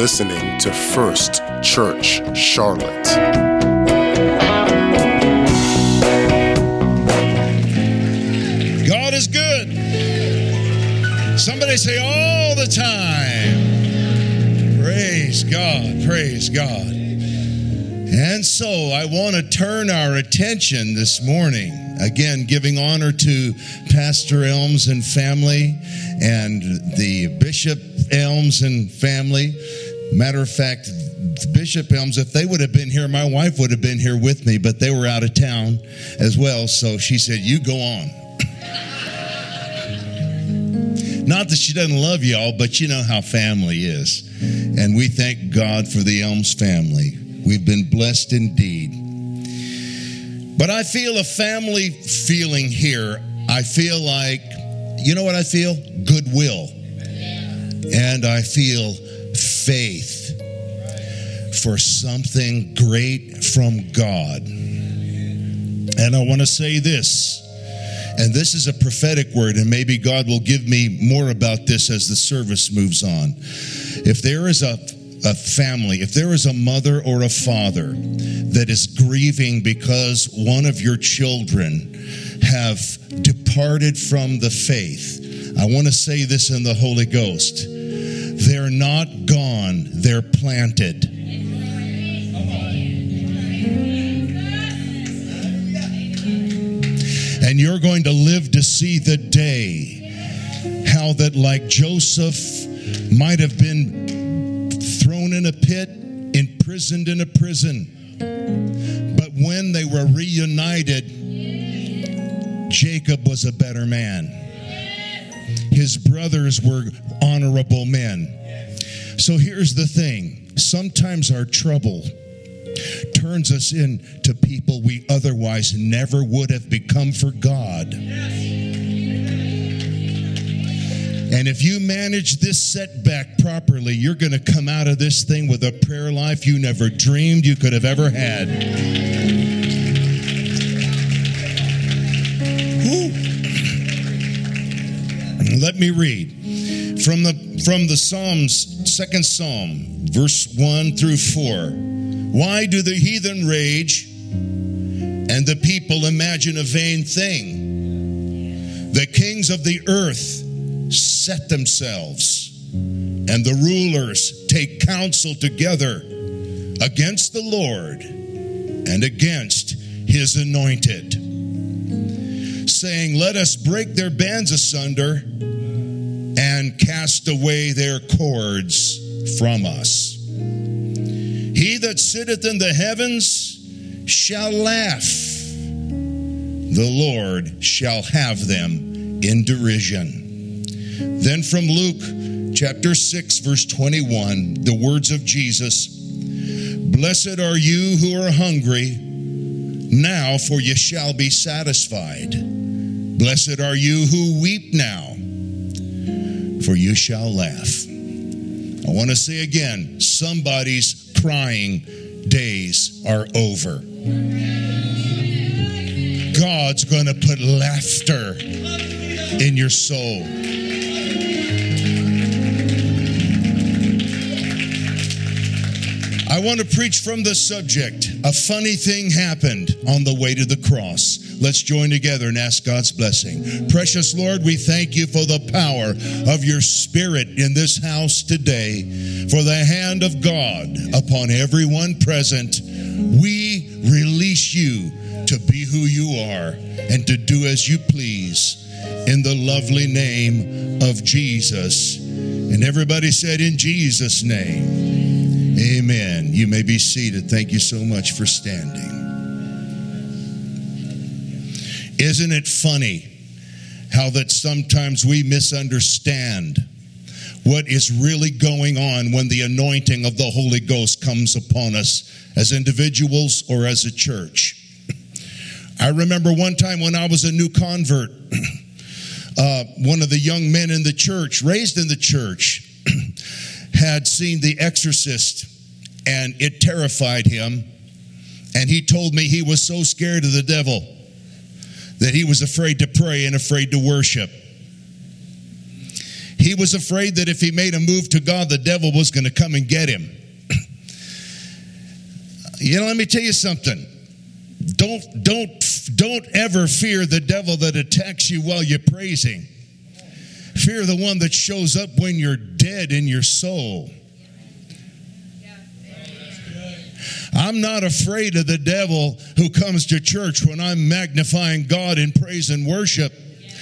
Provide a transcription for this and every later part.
listening to First Church Charlotte. God is good. Somebody say all the time. Praise God. Praise God. And so I want to turn our attention this morning, again, giving honor to Pastor Elms and family and the Bishop Elms and family. Matter of fact, Bishop Elms, if they would have been here, my wife would have been here with me, but they were out of town as well. So she said, You go on. Not that she doesn't love y'all, but you know how family is. And we thank God for the Elms family. We've been blessed indeed. But I feel a family feeling here. I feel like, you know what I feel? Goodwill. And I feel faith for something great from God. And I want to say this, and this is a prophetic word, and maybe God will give me more about this as the service moves on. If there is a a family, if there is a mother or a father that is grieving because one of your children have departed from the faith, I want to say this in the Holy Ghost. They're not gone, they're planted. And you're going to live to see the day how that, like Joseph, might have been thrown in a pit, imprisoned in a prison. But when they were reunited, Jacob was a better man. Brothers were honorable men. So here's the thing sometimes our trouble turns us into people we otherwise never would have become for God. And if you manage this setback properly, you're going to come out of this thing with a prayer life you never dreamed you could have ever had. Whew. Let me read from the from the Psalms, second Psalm, verse one through four. Why do the heathen rage and the people imagine a vain thing? The kings of the earth set themselves, and the rulers take counsel together against the Lord and against his anointed, saying, Let us break their bands asunder and cast away their cords from us. He that sitteth in the heavens shall laugh. The Lord shall have them in derision. Then from Luke chapter 6, verse 21, the words of Jesus Blessed are you who are hungry, now, for ye shall be satisfied. Blessed are you who weep now, for you shall laugh. I want to say again somebody's crying days are over. God's going to put laughter in your soul. I want to preach from the subject. A funny thing happened on the way to the cross. Let's join together and ask God's blessing. Precious Lord, we thank you for the power of your Spirit in this house today, for the hand of God upon everyone present. We release you to be who you are and to do as you please in the lovely name of Jesus. And everybody said, In Jesus' name. Amen. You may be seated. Thank you so much for standing. Isn't it funny how that sometimes we misunderstand what is really going on when the anointing of the Holy Ghost comes upon us as individuals or as a church? I remember one time when I was a new convert, uh, one of the young men in the church, raised in the church, had seen The Exorcist and it terrified him. And he told me he was so scared of the devil that he was afraid to pray and afraid to worship. He was afraid that if he made a move to God, the devil was going to come and get him. you know, let me tell you something. Don't don't don't ever fear the devil that attacks you while you're praising. Fear the one that shows up when you're dead in your soul. I'm not afraid of the devil who comes to church when I'm magnifying God in praise and worship.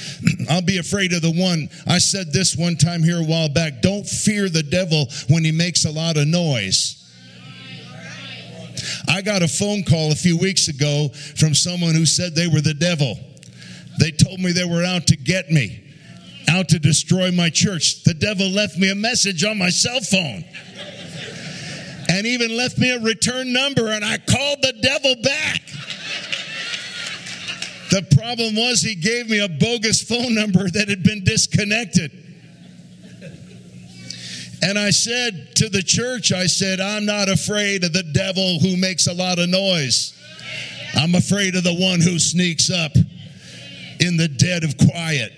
I'll be afraid of the one. I said this one time here a while back. Don't fear the devil when he makes a lot of noise. I got a phone call a few weeks ago from someone who said they were the devil. They told me they were out to get me, out to destroy my church. The devil left me a message on my cell phone and even left me a return number, and I called the devil back. The problem was he gave me a bogus phone number that had been disconnected. And I said to the church, I said, I'm not afraid of the devil who makes a lot of noise. I'm afraid of the one who sneaks up in the dead of quiet.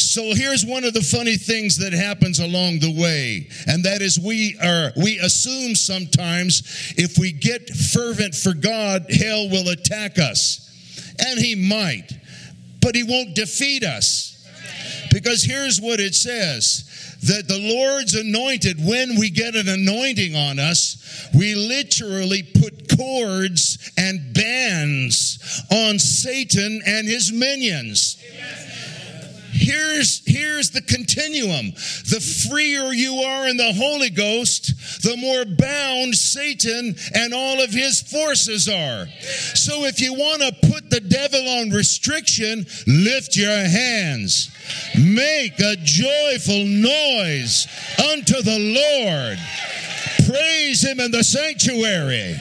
So here's one of the funny things that happens along the way, and that is we are we assume sometimes if we get fervent for God, hell will attack us. And he might, but he won't defeat us. Because here's what it says that the Lord's anointed, when we get an anointing on us, we literally put cords and bands on Satan and his minions. Here's, here's the continuum. The freer you are in the Holy Ghost, the more bound Satan and all of his forces are. So if you want to put the devil on restriction, lift your hands. Make a joyful noise unto the Lord. Praise him in the sanctuary.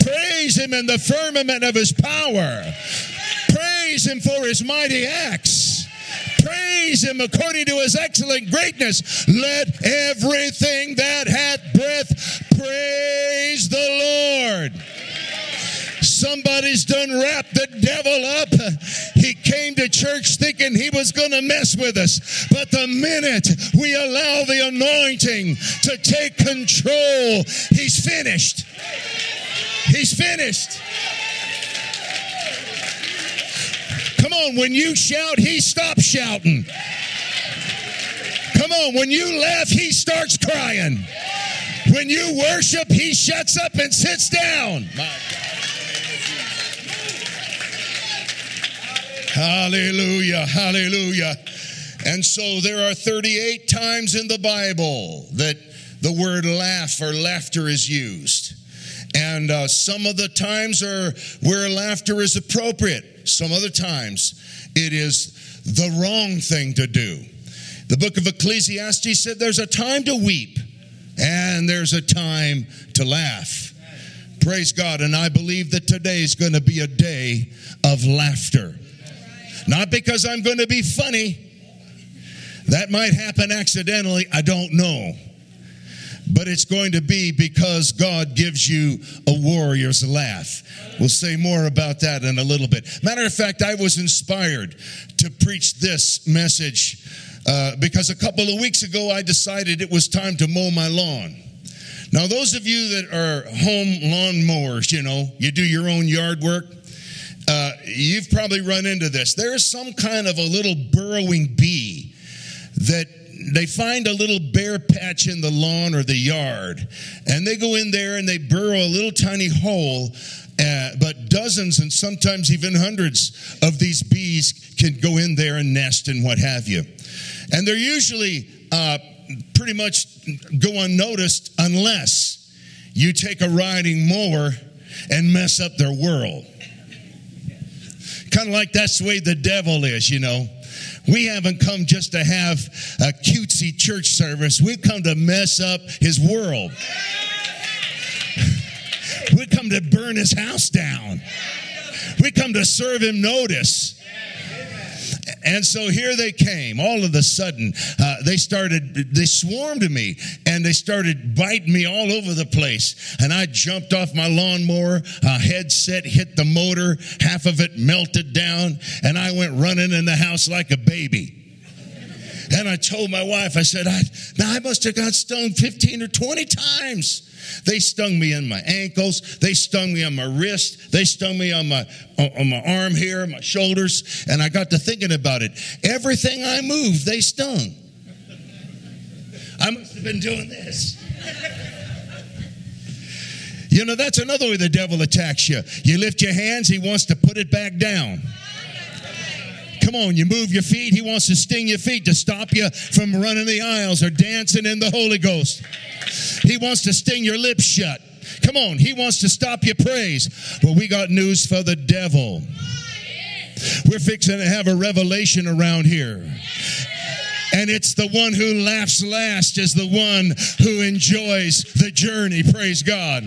Praise him in the firmament of his power. Praise him for his mighty acts praise him according to his excellent greatness. Let everything that hath breath praise the Lord. Somebody's done wrapped the devil up. He came to church thinking he was going to mess with us. But the minute we allow the anointing to take control, he's finished. He's finished. Come on, when you shout, he stops shouting. Come on, when you laugh, he starts crying. When you worship, he shuts up and sits down. Hallelujah, hallelujah. And so there are 38 times in the Bible that the word laugh or laughter is used. And uh, some of the times are where laughter is appropriate. Some other times it is the wrong thing to do. The book of Ecclesiastes said there's a time to weep and there's a time to laugh. Praise God. And I believe that today is going to be a day of laughter. Not because I'm going to be funny. That might happen accidentally. I don't know. But it's going to be because God gives you a warrior's laugh. We'll say more about that in a little bit. Matter of fact, I was inspired to preach this message uh, because a couple of weeks ago I decided it was time to mow my lawn. Now, those of you that are home lawn mowers, you know, you do your own yard work. Uh, you've probably run into this. There is some kind of a little burrowing bee that they find a little bare patch in the lawn or the yard, and they go in there and they burrow a little tiny hole. Uh, but dozens and sometimes even hundreds of these bees can go in there and nest and what have you. And they're usually uh, pretty much go unnoticed unless you take a riding mower and mess up their world. Kind of like that's the way the devil is, you know. We haven't come just to have a cutesy church service. We've come to mess up his world. We've come to burn his house down. We come to serve him notice. And so here they came. All of a sudden, uh, they started, they swarmed me and they started biting me all over the place. And I jumped off my lawnmower, uh, headset hit the motor, half of it melted down, and I went running in the house like a baby. And I told my wife, I said, I, now I must have got stung 15 or 20 times. They stung me in my ankles. They stung me on my wrist. They stung me on my on my arm here, my shoulders. And I got to thinking about it. Everything I moved, they stung. I must have been doing this. You know, that's another way the devil attacks you. You lift your hands, he wants to put it back down. Come on, you move your feet, he wants to sting your feet to stop you from running the aisles or dancing in the Holy Ghost. He wants to sting your lips shut. Come on, he wants to stop your praise. Well, we got news for the devil. We're fixing to have a revelation around here. And it's the one who laughs last is the one who enjoys the journey. Praise God.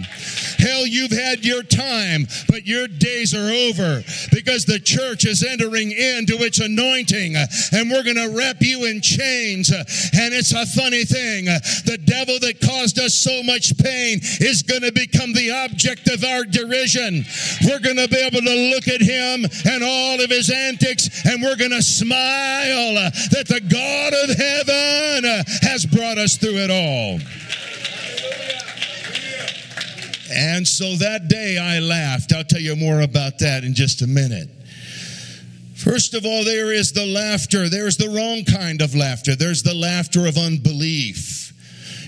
Hell, you've had your time, but your days are over because the church is entering into its anointing and we're going to wrap you in chains. And it's a funny thing. The devil that caused us so much pain is going to become the object of our derision. We're going to be able to look at him and all of his antics and we're going to smile that the God of heaven has brought us through it all. And so that day I laughed. I'll tell you more about that in just a minute. First of all, there is the laughter. There's the wrong kind of laughter. There's the laughter of unbelief.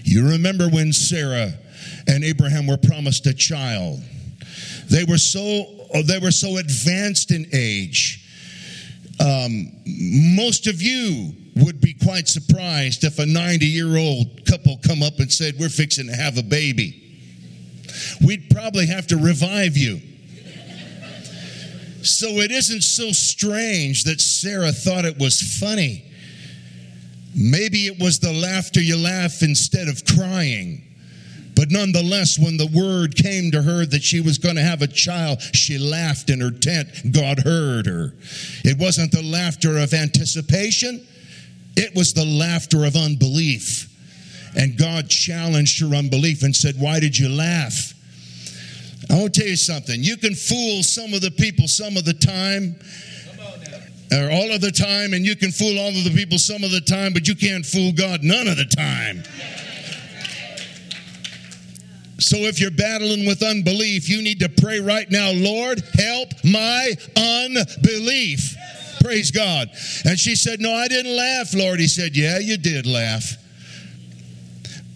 You remember when Sarah and Abraham were promised a child. They were so they were so advanced in age. Um, most of you would be quite surprised if a 90 year old couple come up and said, "We're fixing to have a baby." we'd probably have to revive you. So it isn't so strange that Sarah thought it was funny. Maybe it was the laughter you laugh instead of crying. But nonetheless, when the word came to her that she was going to have a child, she laughed in her tent. God heard her. It wasn't the laughter of anticipation, it was the laughter of unbelief. And God challenged her unbelief and said, Why did you laugh? I want to tell you something. You can fool some of the people some of the time, or all of the time, and you can fool all of the people some of the time, but you can't fool God none of the time. So if you're battling with unbelief, you need to pray right now, Lord, help my unbelief. Praise God. And she said, No, I didn't laugh, Lord. He said, Yeah, you did laugh.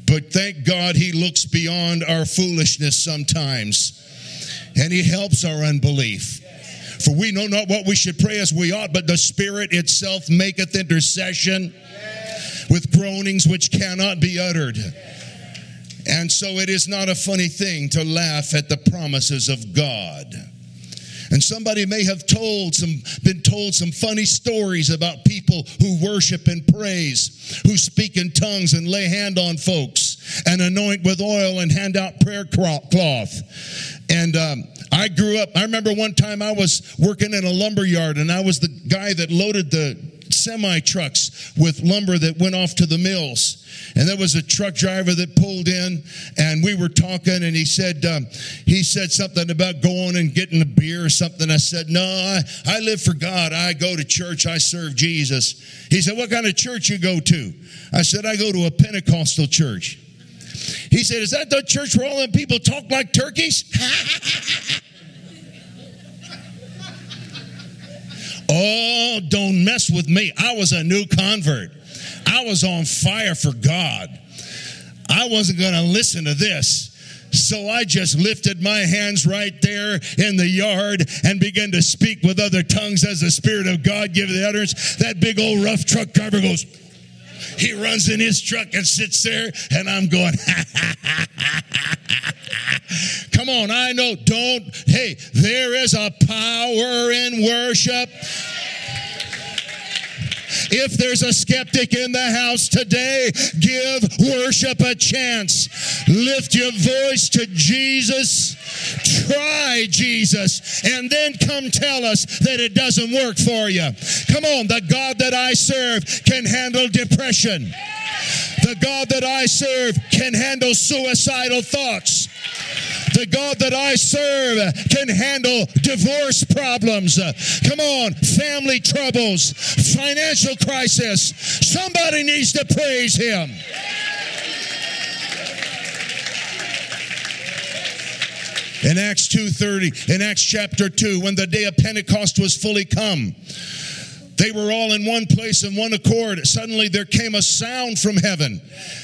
But thank God he looks beyond our foolishness sometimes and he helps our unbelief. For we know not what we should pray as we ought, but the Spirit itself maketh intercession with groanings which cannot be uttered. And so it is not a funny thing to laugh at the promises of God. And somebody may have told some, been told some funny stories about people who worship and praise, who speak in tongues and lay hand on folks and anoint with oil and hand out prayer cloth. And um, I grew up, I remember one time I was working in a lumber yard and I was the guy that loaded the semi trucks with lumber that went off to the mills. And there was a truck driver that pulled in, and we were talking, and he said um, he said something about going and getting a beer or something. I said, "No, I, I live for God. I go to church. I serve Jesus." He said, "What kind of church you go to?" I said, "I go to a Pentecostal church." He said, Is that the church where all them people talk like turkeys? oh, don't mess with me. I was a new convert. I was on fire for God. I wasn't going to listen to this. So I just lifted my hands right there in the yard and began to speak with other tongues as the Spirit of God gave the utterance. That big old rough truck driver goes, he runs in his truck and sits there, and I'm going, Come on, I know, don't. Hey, there is a power in worship. If there's a skeptic in the house today, give worship a chance. Lift your voice to Jesus. Try Jesus and then come tell us that it doesn't work for you. Come on, the God that I serve can handle depression. The God that I serve can handle suicidal thoughts. The God that I serve can handle divorce problems. Come on, family troubles, financial crisis. Somebody needs to praise him. In Acts 2:30, in Acts chapter 2, when the day of Pentecost was fully come, they were all in one place in one accord. Suddenly there came a sound from heaven,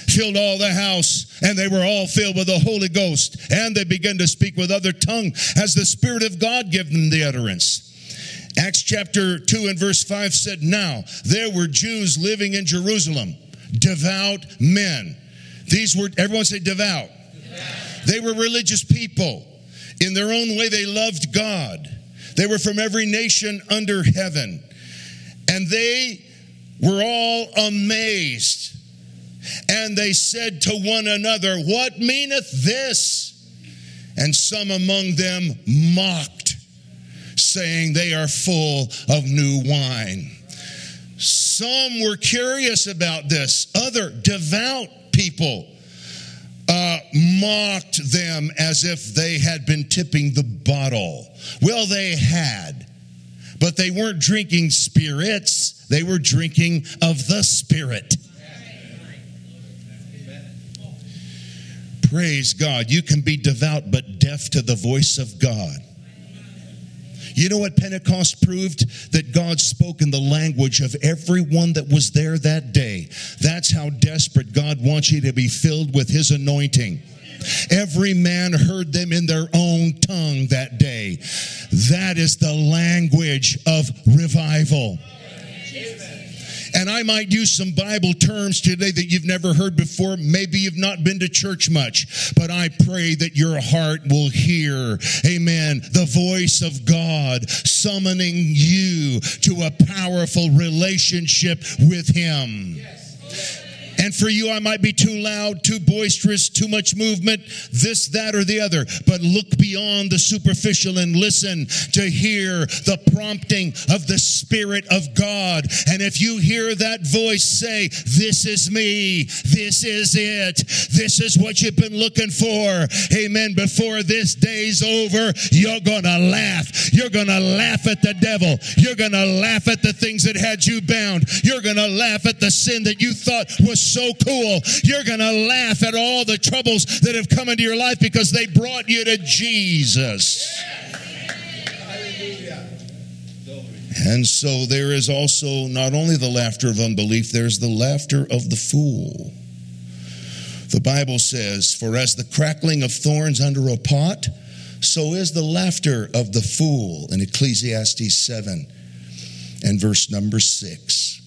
filled all the house, and they were all filled with the Holy Ghost. And they began to speak with other tongue as the Spirit of God gave them the utterance. Acts chapter 2 and verse 5 said, Now there were Jews living in Jerusalem, devout men. These were, everyone say devout. devout. They were religious people. In their own way, they loved God. They were from every nation under heaven. And they were all amazed. And they said to one another, What meaneth this? And some among them mocked, saying, They are full of new wine. Some were curious about this. Other devout people uh, mocked them as if they had been tipping the bottle. Well, they had, but they weren't drinking spirits, they were drinking of the Spirit. Praise God. You can be devout but deaf to the voice of God. You know what Pentecost proved? That God spoke in the language of everyone that was there that day. That's how desperate God wants you to be filled with His anointing. Every man heard them in their own tongue that day. That is the language of revival. And I might use some Bible terms today that you've never heard before. Maybe you've not been to church much, but I pray that your heart will hear, amen, the voice of God summoning you to a powerful relationship with Him. Yes. And for you, I might be too loud, too boisterous, too much movement, this, that, or the other. But look beyond the superficial and listen to hear the prompting of the Spirit of God. And if you hear that voice say, This is me, this is it, this is what you've been looking for, amen, before this day's over, you're going to laugh. You're going to laugh at the devil. You're going to laugh at the things that had you bound. You're going to laugh at the sin that you thought was so cool. You're going to laugh at all the troubles that have come into your life because they brought you to Jesus. And so there is also not only the laughter of unbelief, there's the laughter of the fool. The Bible says, For as the crackling of thorns under a pot, so is the laughter of the fool in Ecclesiastes 7 and verse number 6.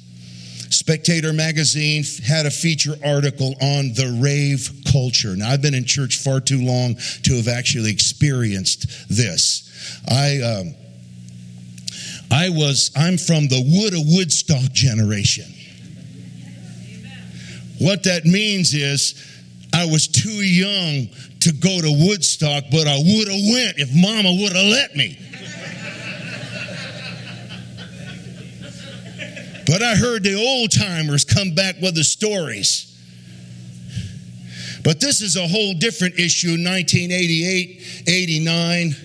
Spectator magazine had a feature article on the rave culture. Now, I've been in church far too long to have actually experienced this. I, um, I was, I'm from the Wood of Woodstock generation. What that means is, I was too young to go to Woodstock, but I would have went if Mama would have let me. But I heard the old timers come back with the stories. But this is a whole different issue. 1988, 89,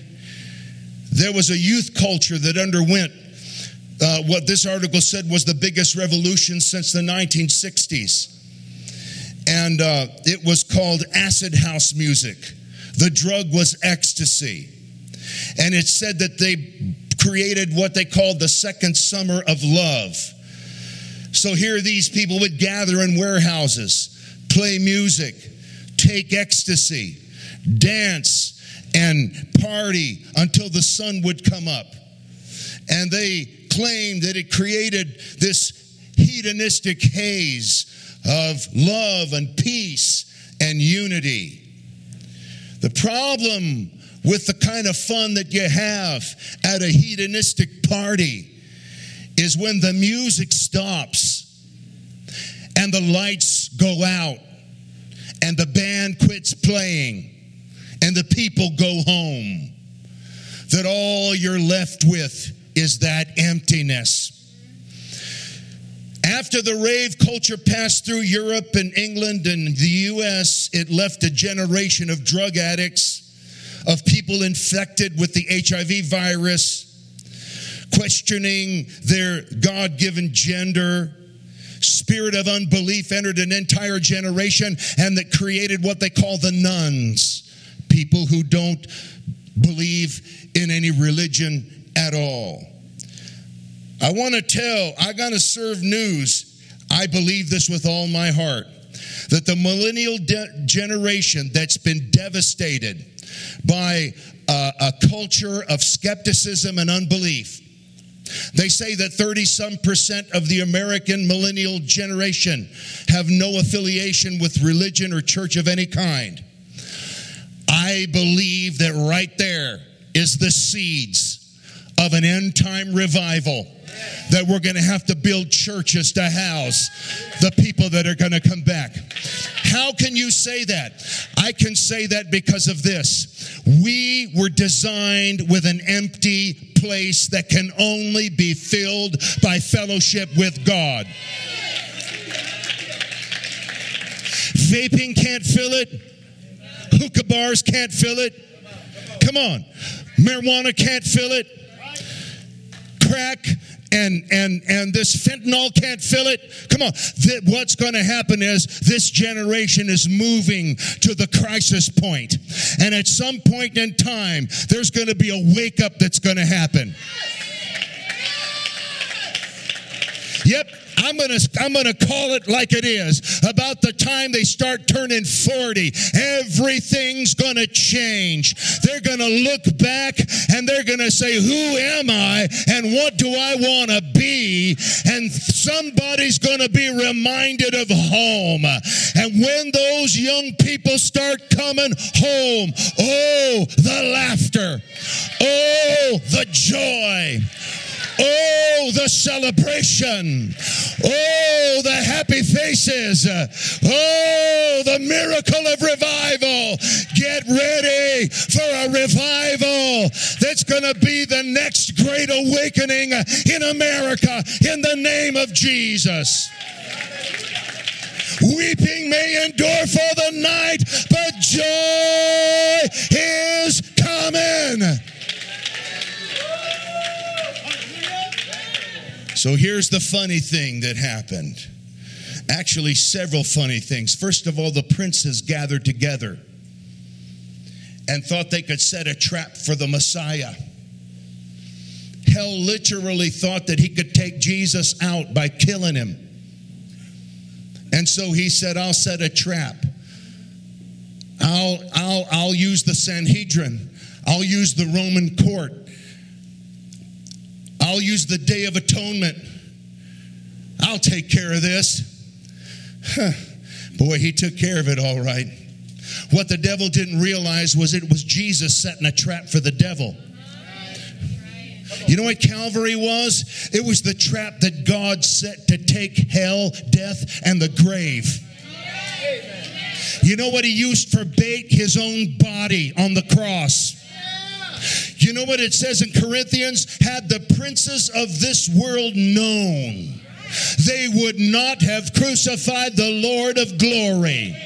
there was a youth culture that underwent uh, what this article said was the biggest revolution since the 1960s. And uh, it was called acid house music. The drug was ecstasy. And it said that they created what they called the second summer of love so here these people would gather in warehouses, play music, take ecstasy, dance, and party until the sun would come up. And they claimed that it created this hedonistic haze of love and peace and unity. The problem with the kind of fun that you have at a hedonistic party is when the music stops and the lights go out and the band quits playing and the people go home. That all you're left with is that emptiness. After the rave culture passed through Europe and England and the US, it left a generation of drug addicts of people infected with the HIV virus, questioning their God given gender. Spirit of unbelief entered an entire generation and that created what they call the nones people who don't believe in any religion at all. I want to tell, I got to serve news. I believe this with all my heart that the millennial de- generation that's been devastated by uh, a culture of skepticism and unbelief. They say that 30 some percent of the American millennial generation have no affiliation with religion or church of any kind. I believe that right there is the seeds of an end time revival that we're going to have to build churches to house the people that are going to come back. How can you say that? I can say that because of this. We were designed with an empty place that can only be filled by fellowship with God. Vaping can't fill it. Hookah bars can't fill it. Come on. Marijuana can't fill it. Crack and and and this fentanyl can't fill it. Come on. Th- what's going to happen is this generation is moving to the crisis point. And at some point in time there's going to be a wake up that's going to happen. Yep I'm to I'm to call it like it is. About the time they start turning 40, everything's to change. They're to look back and they're to say, "Who am I and what do I want to be?" And somebody's to be reminded of home. And when those young people start coming home, oh, the laughter. Oh, the joy. Oh, the celebration. Oh, the happy faces. Oh, the miracle of revival. Get ready for a revival that's going to be the next great awakening in America in the name of Jesus. Weeping may endure for the night, but joy is coming. So here's the funny thing that happened. Actually, several funny things. First of all, the princes gathered together and thought they could set a trap for the Messiah. Hell literally thought that he could take Jesus out by killing him. And so he said, I'll set a trap. I'll, I'll, I'll use the Sanhedrin. I'll use the Roman court. I'll use the Day of Atonement. I'll take care of this. Huh. Boy, he took care of it all right. What the devil didn't realize was it was Jesus setting a trap for the devil. You know what Calvary was? It was the trap that God set to take hell, death, and the grave. You know what he used for bait? His own body on the cross. You know what it says in Corinthians? Had the princes of this world known, they would not have crucified the Lord of glory.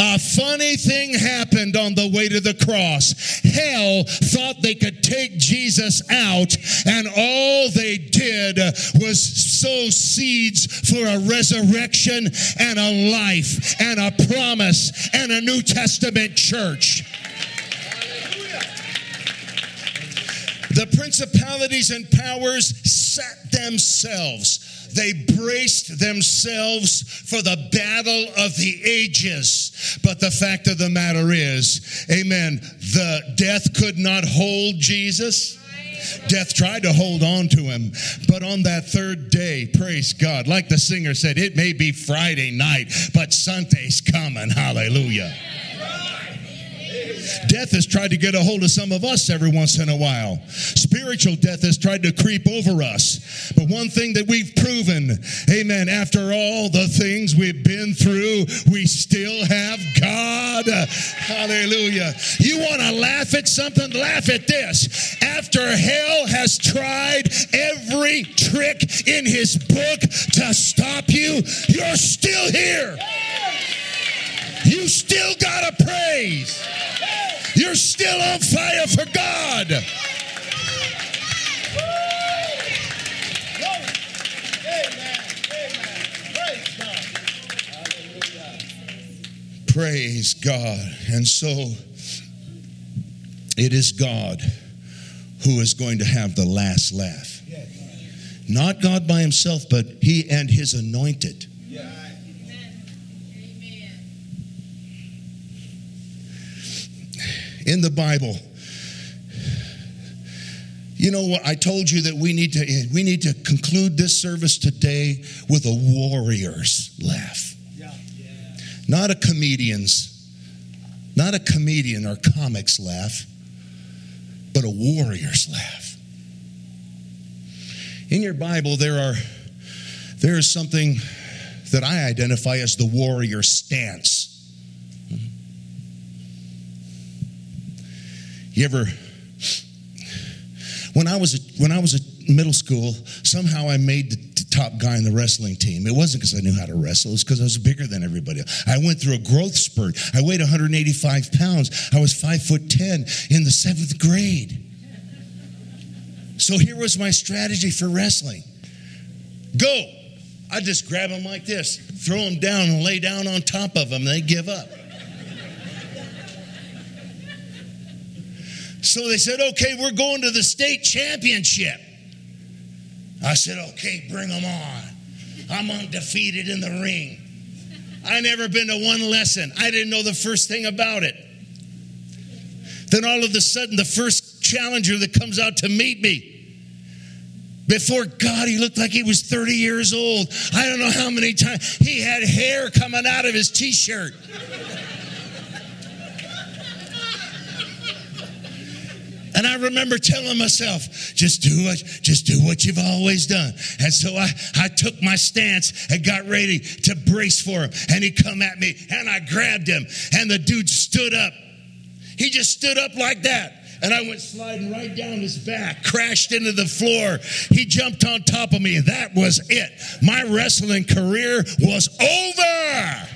A funny thing happened on the way to the cross. Hell thought they could take Jesus out, and all they did was sow seeds for a resurrection and a life and a promise and a New Testament church. The principalities and powers sat themselves. They braced themselves for the battle of the ages. But the fact of the matter is, amen, the death could not hold Jesus. Death tried to hold on to him, but on that third day, praise God, like the singer said, it may be Friday night, but Sunday's coming. Hallelujah. Death has tried to get a hold of some of us every once in a while. Spiritual death has tried to creep over us. But one thing that we've proven, amen, after all the things we've been through, we still have God. Hallelujah. You want to laugh at something? Laugh at this. After hell has tried every trick in his book to stop you, you're still here. You still got to praise. You're you're still on fire for God. Praise God. And so it is God who is going to have the last laugh. Not God by himself, but he and his anointed. In the Bible, you know what? I told you that we need to we need to conclude this service today with a warrior's laugh. Not a comedian's, not a comedian or comic's laugh, but a warrior's laugh. In your Bible, there are there is something that I identify as the warrior stance. You ever when I was a, when I was a middle school, somehow I made the top guy in the wrestling team. It wasn't because I knew how to wrestle, it's because I was bigger than everybody. I went through a growth spurt. I weighed 185 pounds. I was five foot 10 in the seventh grade. So here was my strategy for wrestling go. I just grab them like this, throw them down, and lay down on top of them. They give up. So they said, okay, we're going to the state championship. I said, okay, bring them on. I'm undefeated in the ring. I never been to one lesson. I didn't know the first thing about it. Then all of a sudden, the first challenger that comes out to meet me, before God, he looked like he was 30 years old. I don't know how many times. He had hair coming out of his t shirt. And I remember telling myself, just do what, just do what you've always done. And so I, I took my stance and got ready to brace for him. And he come at me and I grabbed him and the dude stood up. He just stood up like that. And I went sliding right down his back, crashed into the floor. He jumped on top of me. That was it. My wrestling career was over.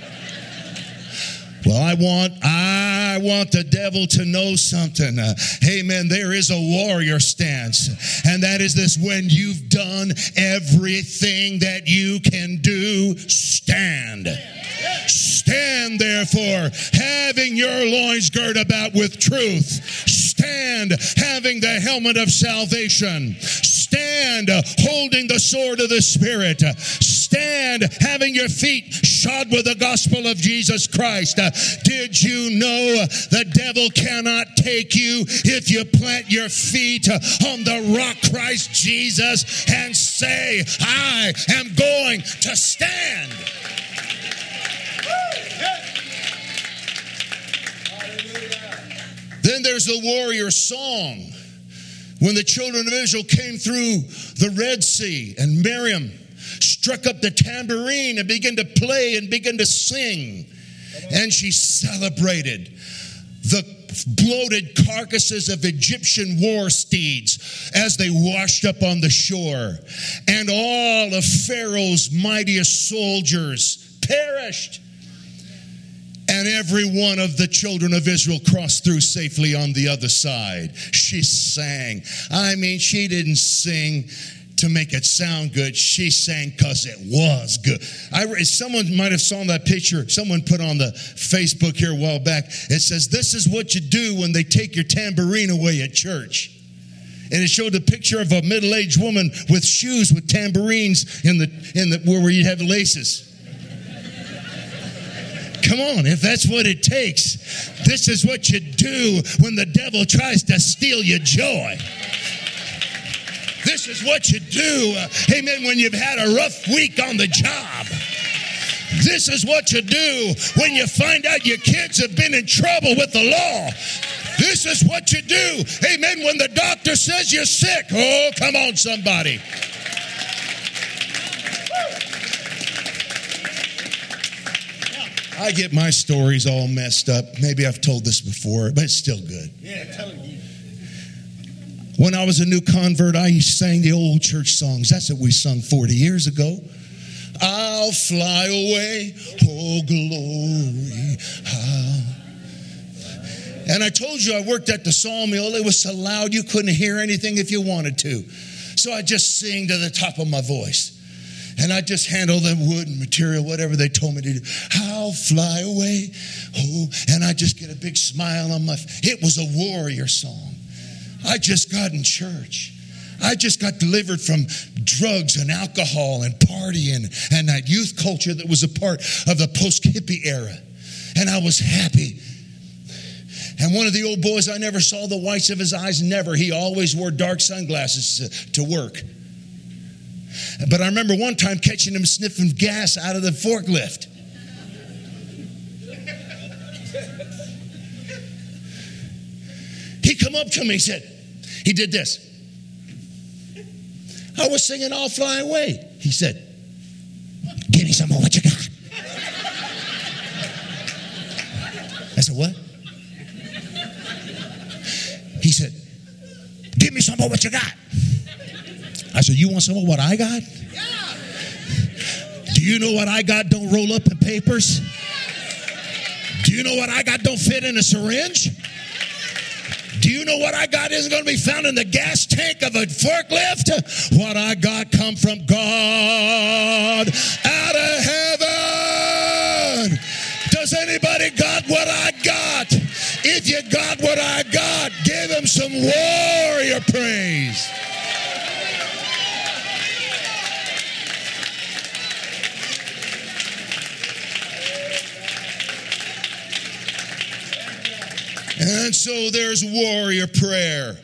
Well, I want I want the devil to know something. Uh, amen. There is a warrior stance, and that is this: when you've done everything that you can do, stand. Stand, therefore, having your loins girt about with truth. Stand, having the helmet of salvation. Stand, holding the sword of the Spirit. Stand, having your feet shod with the gospel of Jesus Christ. Did you know the devil cannot take you if you plant your feet on the rock Christ Jesus and say, I am going to stand? There's the warrior song. When the children of Israel came through the Red Sea and Miriam struck up the tambourine and began to play and began to sing, and she celebrated the bloated carcasses of Egyptian war steeds as they washed up on the shore, and all of Pharaoh's mightiest soldiers perished and every one of the children of Israel crossed through safely on the other side. She sang. I mean, she didn't sing to make it sound good. She sang because it was good. I, someone might have saw that picture. Someone put on the Facebook here a while back. It says, "This is what you do when they take your tambourine away at church." And it showed a picture of a middle-aged woman with shoes with tambourines in the in the where you have laces. Come on, if that's what it takes, this is what you do when the devil tries to steal your joy. This is what you do, uh, amen, when you've had a rough week on the job. This is what you do when you find out your kids have been in trouble with the law. This is what you do, amen, when the doctor says you're sick. Oh, come on, somebody. I get my stories all messed up. Maybe I've told this before, but it's still good. Yeah, tell it. When I was a new convert, I sang the old church songs. That's what we sung 40 years ago. I'll fly away, oh glory. Ah. And I told you I worked at the sawmill. It was so loud you couldn't hear anything if you wanted to. So I just sing to the top of my voice. And I just handle the wood and material, whatever they told me to do. I'll fly away. Oh, and I just get a big smile on my face. It was a warrior song. I just got in church. I just got delivered from drugs and alcohol and partying and that youth culture that was a part of the post hippie era. And I was happy. And one of the old boys, I never saw the whites of his eyes, never. He always wore dark sunglasses to work. But I remember one time catching him sniffing gas out of the forklift. He come up to me, he said, he did this. I was singing I'll fly away. He said, Give me some more what you got. I said, What? He said, Give me some more what you got. I said, You want some of what I got? Do you know what I got don't roll up in papers? Do you know what I got don't fit in a syringe? Do you know what I got isn't going to be found in the gas tank of a forklift? What I got come from God out of heaven. Does anybody got what I got? If you got what I got, give him some warrior praise. And so there's warrior prayer.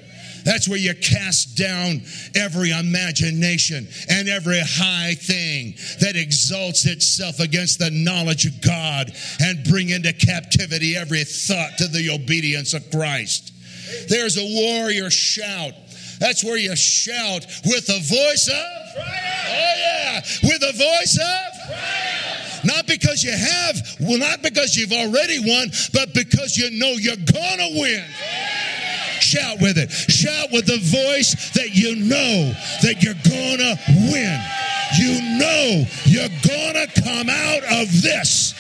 That's where you cast down every imagination and every high thing that exalts itself against the knowledge of God and bring into captivity every thought to the obedience of Christ. There's a warrior shout. That's where you shout with the voice of, oh yeah, with the voice of, not because you have, well, not because you've already won, but because you know you're gonna win. Shout with it. Shout with the voice that you know that you're gonna win. You know you're gonna come out of this.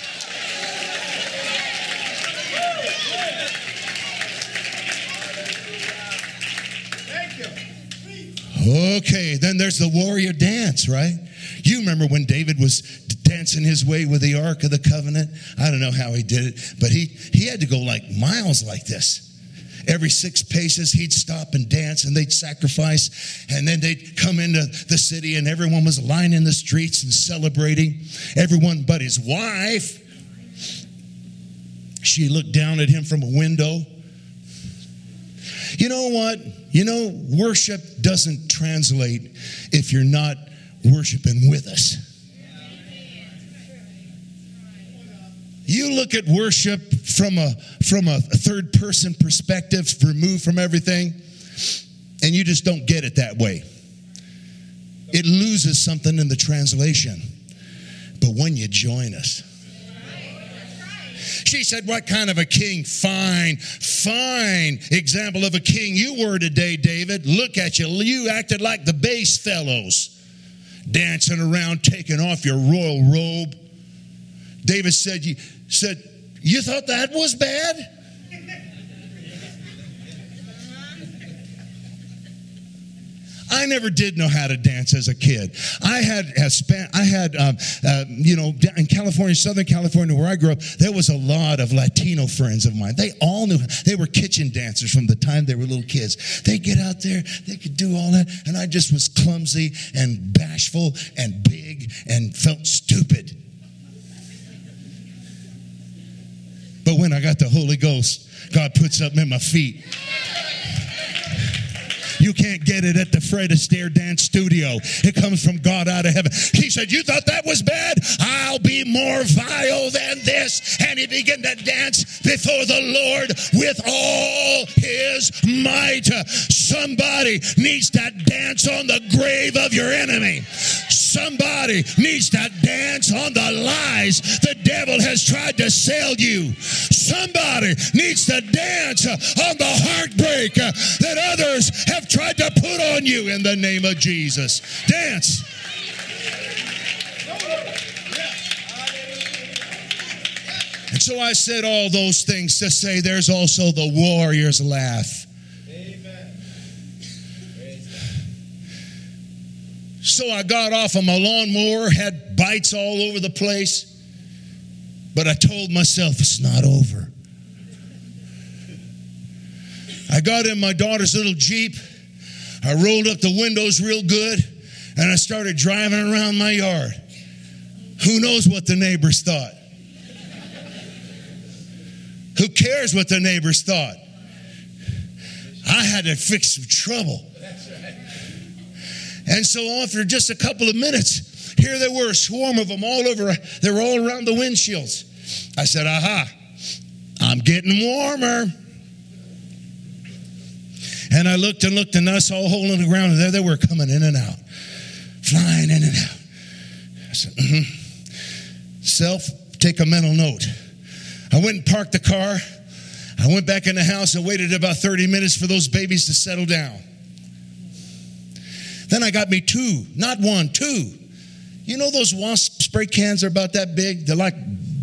Okay, then there's the warrior dance, right? You remember when David was dancing his way with the Ark of the Covenant? I don't know how he did it, but he, he had to go like miles like this. Every six paces, he'd stop and dance and they'd sacrifice. And then they'd come into the city and everyone was lining the streets and celebrating. Everyone but his wife. She looked down at him from a window. You know what? You know, worship doesn't translate if you're not worshiping with us. You look at worship from a from a third person perspective, removed from everything, and you just don't get it that way. It loses something in the translation. But when you join us, she said, What kind of a king? Fine, fine example of a king you were today, David. Look at you. You acted like the base fellows, dancing around, taking off your royal robe. David said, You said, You thought that was bad? I never did know how to dance as a kid. I had, I had, um, uh, you know, in California, Southern California, where I grew up, there was a lot of Latino friends of mine. They all knew. They were kitchen dancers from the time they were little kids. They get out there, they could do all that, and I just was clumsy and bashful and big and felt stupid. But when I got the Holy Ghost, God put something in my feet. You can't get it at the Fred Astaire dance studio. It comes from God out of heaven. He said, You thought that was bad? I'll be more vile than this. And he began to dance before the Lord with all his might. Somebody needs to dance on the grave of your enemy. Somebody needs to dance on the lies the devil has tried to sell you. Somebody needs to dance on the heartbreak that others have tried to put on you in the name of Jesus. Dance. And so I said all those things to say there's also the warrior's laugh. Amen. So I got off of my lawnmower, had bites all over the place, but I told myself it's not over. I got in my daughter's little Jeep. I rolled up the windows real good and I started driving around my yard. Who knows what the neighbors thought? Who cares what the neighbors thought? I had to fix some trouble. And so after just a couple of minutes, here they were, a swarm of them all over. They were all around the windshields. I said, aha, I'm getting warmer. And I looked and looked, and I saw a hole in the ground, and there they were coming in and out, flying in and out. I said, mm-hmm. Self, take a mental note. I went and parked the car. I went back in the house and waited about 30 minutes for those babies to settle down. Then I got me two, not one, two. You know those wasp spray cans are about that big? They're like,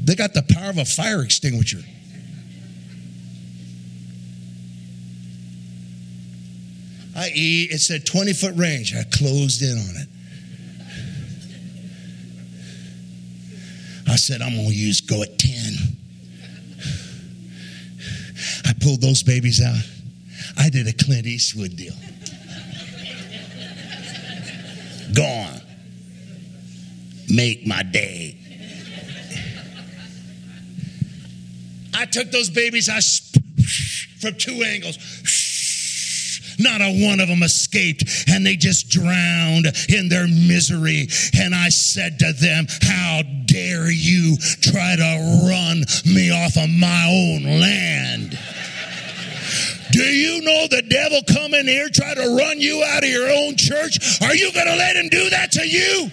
they got the power of a fire extinguisher. I.e., It's a 20 foot range. I closed in on it. I said, I'm going to use go at 10. I pulled those babies out. I did a Clint Eastwood deal. Gone. Make my day. I took those babies, I from two angles not a one of them escaped, and they just drowned in their misery. And I said to them, How dare you try to run me off of my own land? Do you know the devil come in here try to run you out of your own church? Are you going to let him do that to you?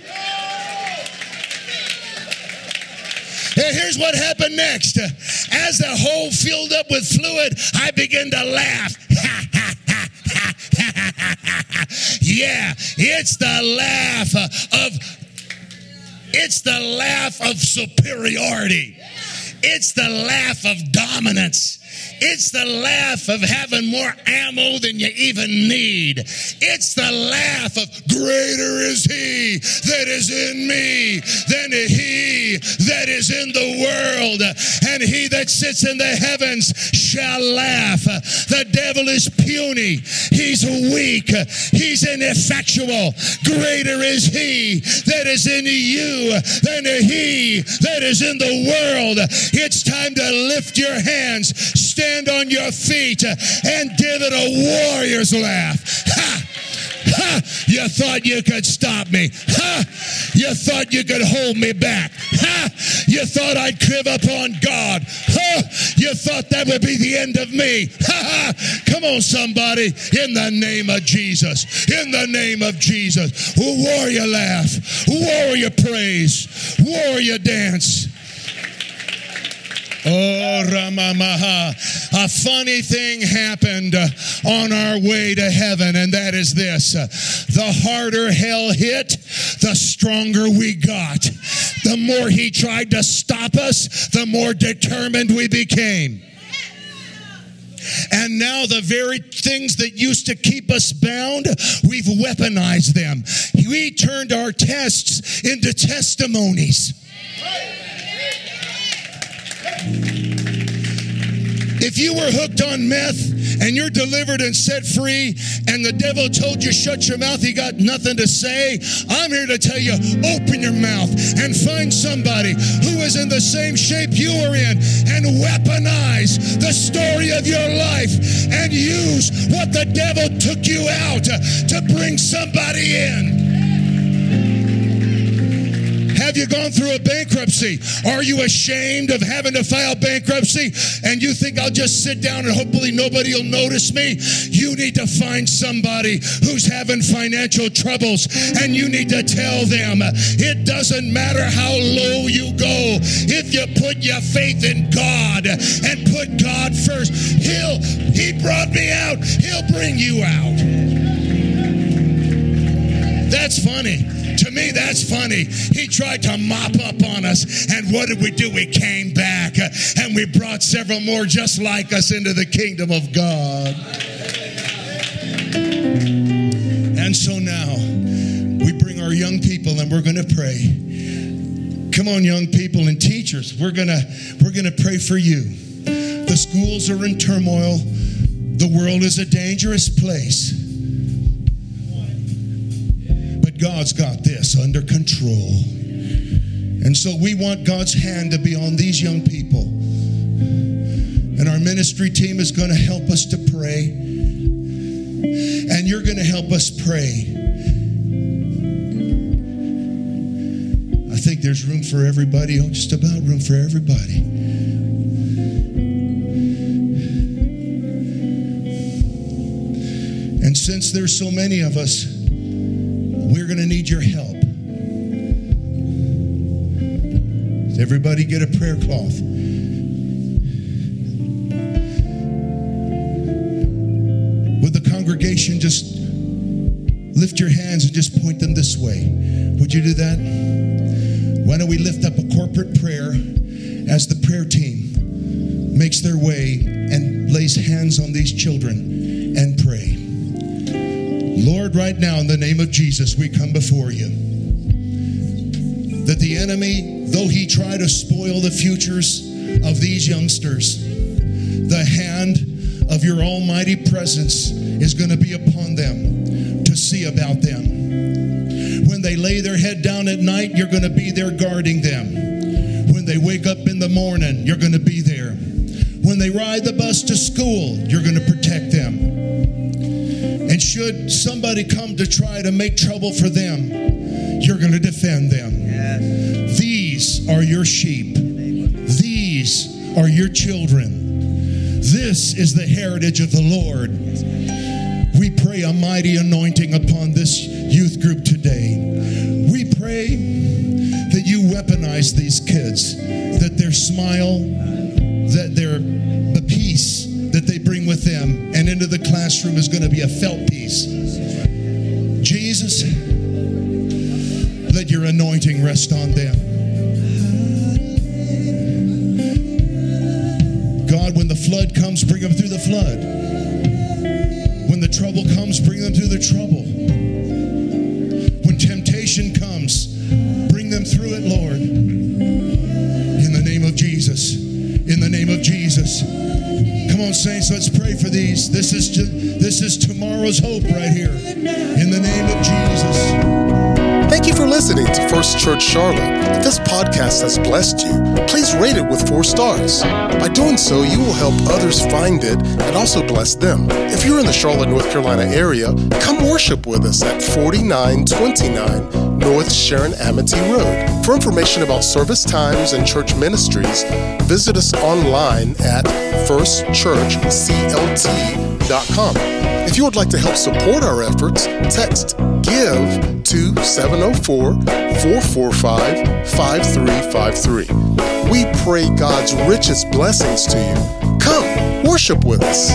And here's what happened next. As the hole filled up with fluid, I began to laugh. yeah, it's the laugh of it's the laugh of superiority. It's the laugh of dominance. It's the laugh of having more ammo than you even need. It's the laugh of greater is he that is in me than he that is in the world. And he that sits in the heavens shall laugh. The devil is puny. He's weak. He's ineffectual. Greater is he that is in you than he that is in the world. It's time to lift your hands. Stand on your feet and give it a warrior's laugh. Ha! Ha! You thought you could stop me. Ha! You thought you could hold me back. You thought I'd crib up on God. Ha! You thought that would be the end of me. Come on, somebody. In the name of Jesus. In the name of Jesus. Who warrior laugh. Who warrior praise. Warrior dance. Oh, Ramamaha. A funny thing happened on our way to heaven, and that is this. The harder hell hit, the stronger we got. The more he tried to stop us, the more determined we became. And now the very things that used to keep us bound, we've weaponized them. We turned our tests into testimonies. If you were hooked on meth and you're delivered and set free, and the devil told you shut your mouth, he got nothing to say, I'm here to tell you open your mouth and find somebody who is in the same shape you are in and weaponize the story of your life and use what the devil took you out to bring somebody in. Have you gone through a bankruptcy? Are you ashamed of having to file bankruptcy? And you think I'll just sit down and hopefully nobody will notice me? You need to find somebody who's having financial troubles and you need to tell them it doesn't matter how low you go. If you put your faith in God and put God first, He'll, He brought me out, He'll bring you out. That's funny To me, that's funny. He tried to mop up on us. And what did we do? We came back uh, and we brought several more just like us into the kingdom of God. And so now we bring our young people and we're going to pray. Come on, young people and teachers, we're gonna we're gonna pray for you. The schools are in turmoil. The world is a dangerous place. God's got this under control. And so we want God's hand to be on these young people. And our ministry team is going to help us to pray. And you're going to help us pray. I think there's room for everybody, oh, just about room for everybody. And since there's so many of us, we're going to need your help. Does everybody get a prayer cloth? Would the congregation just lift your hands and just point them this way? Would you do that? Why don't we lift up a corporate prayer as the prayer team makes their way and lays hands on these children and pray? Lord, right now, in the name of Jesus, we come before you. That the enemy, though he try to spoil the futures of these youngsters, the hand of your almighty presence is going to be upon them to see about them. When they lay their head down at night, you're going to be there guarding them. When they wake up in the morning, you're going to be there. When they ride the bus to school, you're going to protect them. Should somebody come to try to make trouble for them, you're going to defend them. Yes. These are your sheep. These are your children. This is the heritage of the Lord. We pray a mighty anointing upon this youth group today. We pray that you weaponize these kids, that their smile, classroom is going to be a felt peace. Jesus, let your anointing rest on them. God, when the flood comes, bring them through the flood. When the trouble comes, bring them through the trouble. Saints, let's pray for these. This is this is tomorrow's hope right here. In the name of Jesus. Thank you for listening to First Church Charlotte. If this podcast has blessed you, please rate it with four stars. By doing so, you will help others find it and also bless them. If you're in the Charlotte, North Carolina area, come worship with us at 4929 North Sharon Amity Road. For information about service times and church ministries, visit us online at firstchurchclt.com. If you would like to help support our efforts, text GIVE to 704 445 5353. We pray God's richest blessings to you. Come, worship with us.